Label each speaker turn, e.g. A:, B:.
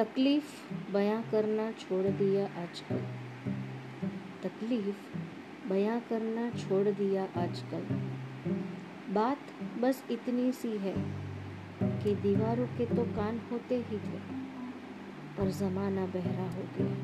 A: तकलीफ़ बयां करना छोड़ दिया आजकल। तकलीफ़ बयां करना छोड़ दिया आजकल। बात बस इतनी सी है कि दीवारों के तो कान होते ही थे, पर ज़माना बहरा हो गया।